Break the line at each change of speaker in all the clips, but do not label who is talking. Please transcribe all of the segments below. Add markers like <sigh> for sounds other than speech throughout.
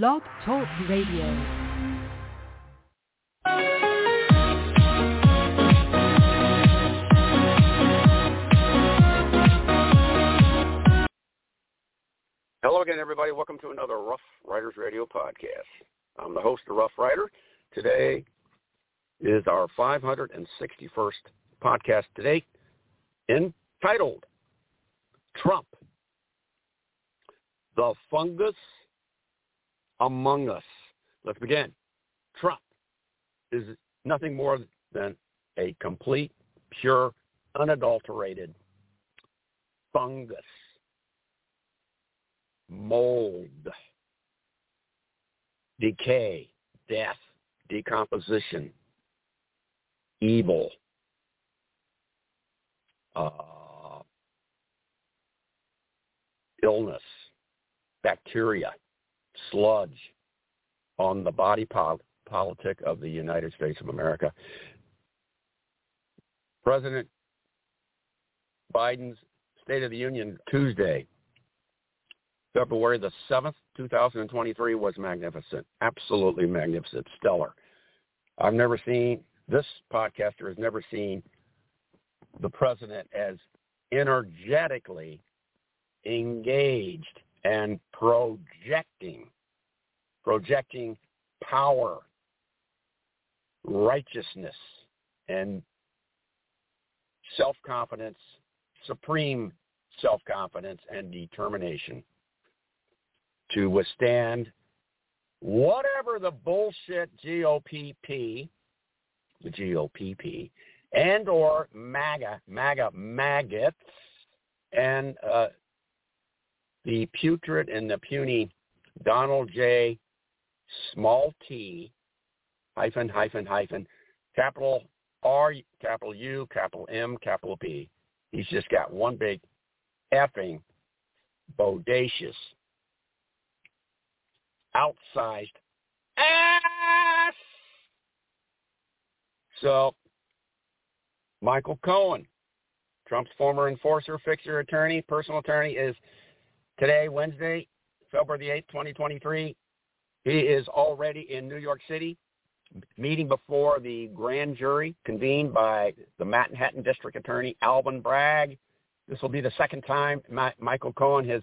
Blog Talk Radio.
Hello again, everybody. Welcome to another Rough Riders Radio podcast. I'm the host of Rough Rider. Today is our 561st podcast today, entitled Trump, the fungus among us. Let's begin. Trump is nothing more than a complete, pure, unadulterated fungus. Mold, decay, death, decomposition, evil, uh, illness, bacteria, sludge on the body pol- politic of the United States of America. President Biden's State of the Union Tuesday February the 7th, 2023 was magnificent. Absolutely magnificent. Stellar. I've never seen, this podcaster has never seen the president as energetically engaged and projecting, projecting power, righteousness, and self-confidence, supreme self-confidence and determination to withstand whatever the bullshit GOPP, the GOPP, and or MAGA, MAGA maggots, and uh, the putrid and the puny Donald J. Small T, hyphen, hyphen, hyphen, capital R, capital U, capital M, capital P. He's just got one big effing bodacious outsized ass. So, Michael Cohen, Trump's former enforcer, fixer attorney, personal attorney, is today, Wednesday, February the 8th, 2023. He is already in New York City, meeting before the grand jury convened by the Manhattan District Attorney Alvin Bragg. This will be the second time Michael Cohen has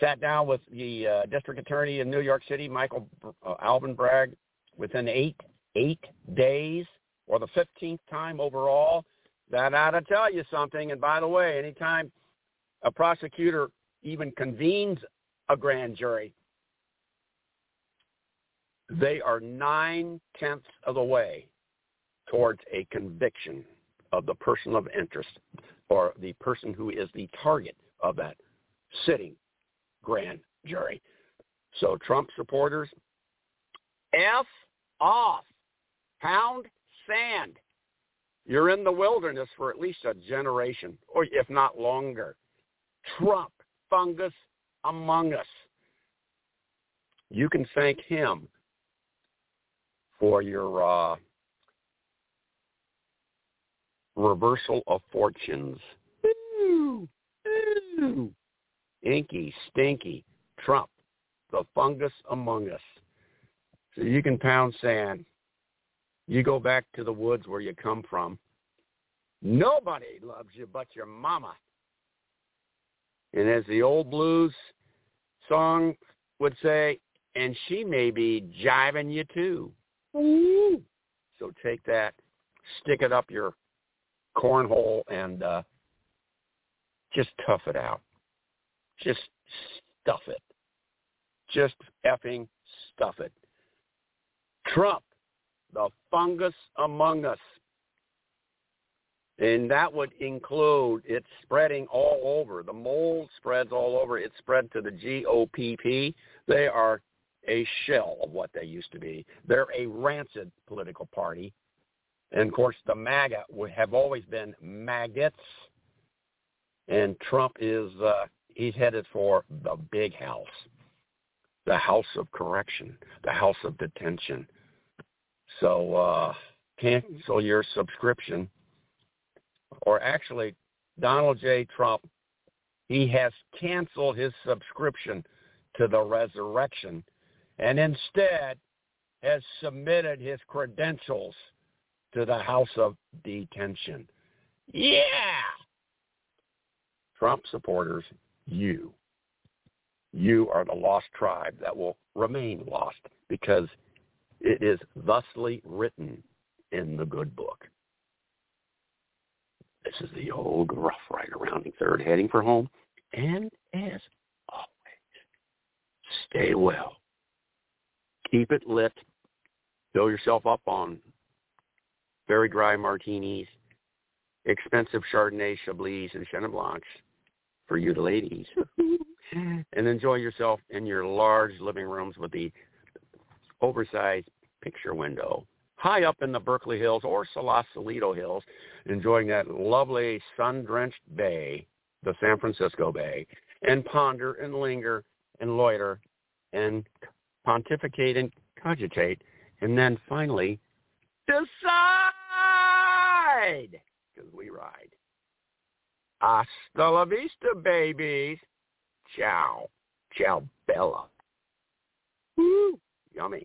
sat down with the uh, district attorney in New York City, Michael uh, Alvin Bragg, within eight eight days, or the 15th time overall. That ought to tell you something. And by the way, anytime a prosecutor even convenes a grand jury, they are nine tenths of the way towards a conviction of the person of interest or the person who is the target of that sitting grand jury. So Trump supporters, F off. Pound sand. You're in the wilderness for at least a generation, or if not longer. Trump, fungus among us. You can thank him for your uh, reversal of fortunes. Ooh, ooh inky, stinky Trump, the fungus among us. So you can pound sand. You go back to the woods where you come from. Nobody loves you but your mama. And as the old blues song would say, and she may be jiving you too. Ooh. So take that, stick it up your cornhole, and uh, just tough it out. Just stuff it. Just effing stuff it. Trump, the fungus among us. And that would include it's spreading all over. The mold spreads all over. It spread to the GOPP. They are a shell of what they used to be. They're a rancid political party. And of course, the MAGA have always been maggots. And Trump is uh, he's headed for the big house, the house of correction, the house of detention. So uh, cancel your subscription. Or actually, Donald J. Trump, he has canceled his subscription to the resurrection and instead has submitted his credentials to the house of detention. Yeah! Trump supporters, you. You are the lost tribe that will remain lost because it is thusly written in the good book. This is the old Rough Rider rounding third heading for home. And as always, stay well. Keep it lit. Fill yourself up on very dry martinis, expensive Chardonnay, Chablis, and Chenin Blancs for you the ladies. <laughs> and enjoy yourself in your large living rooms with the oversized picture window high up in the Berkeley Hills or Sausalito Hills, enjoying that lovely sun-drenched bay, the San Francisco Bay, and ponder and linger and loiter and pontificate and cogitate, and then finally decide, because we ride. Hasta la vista, babies. Ciao. Ciao, Bella. Woo, yummy.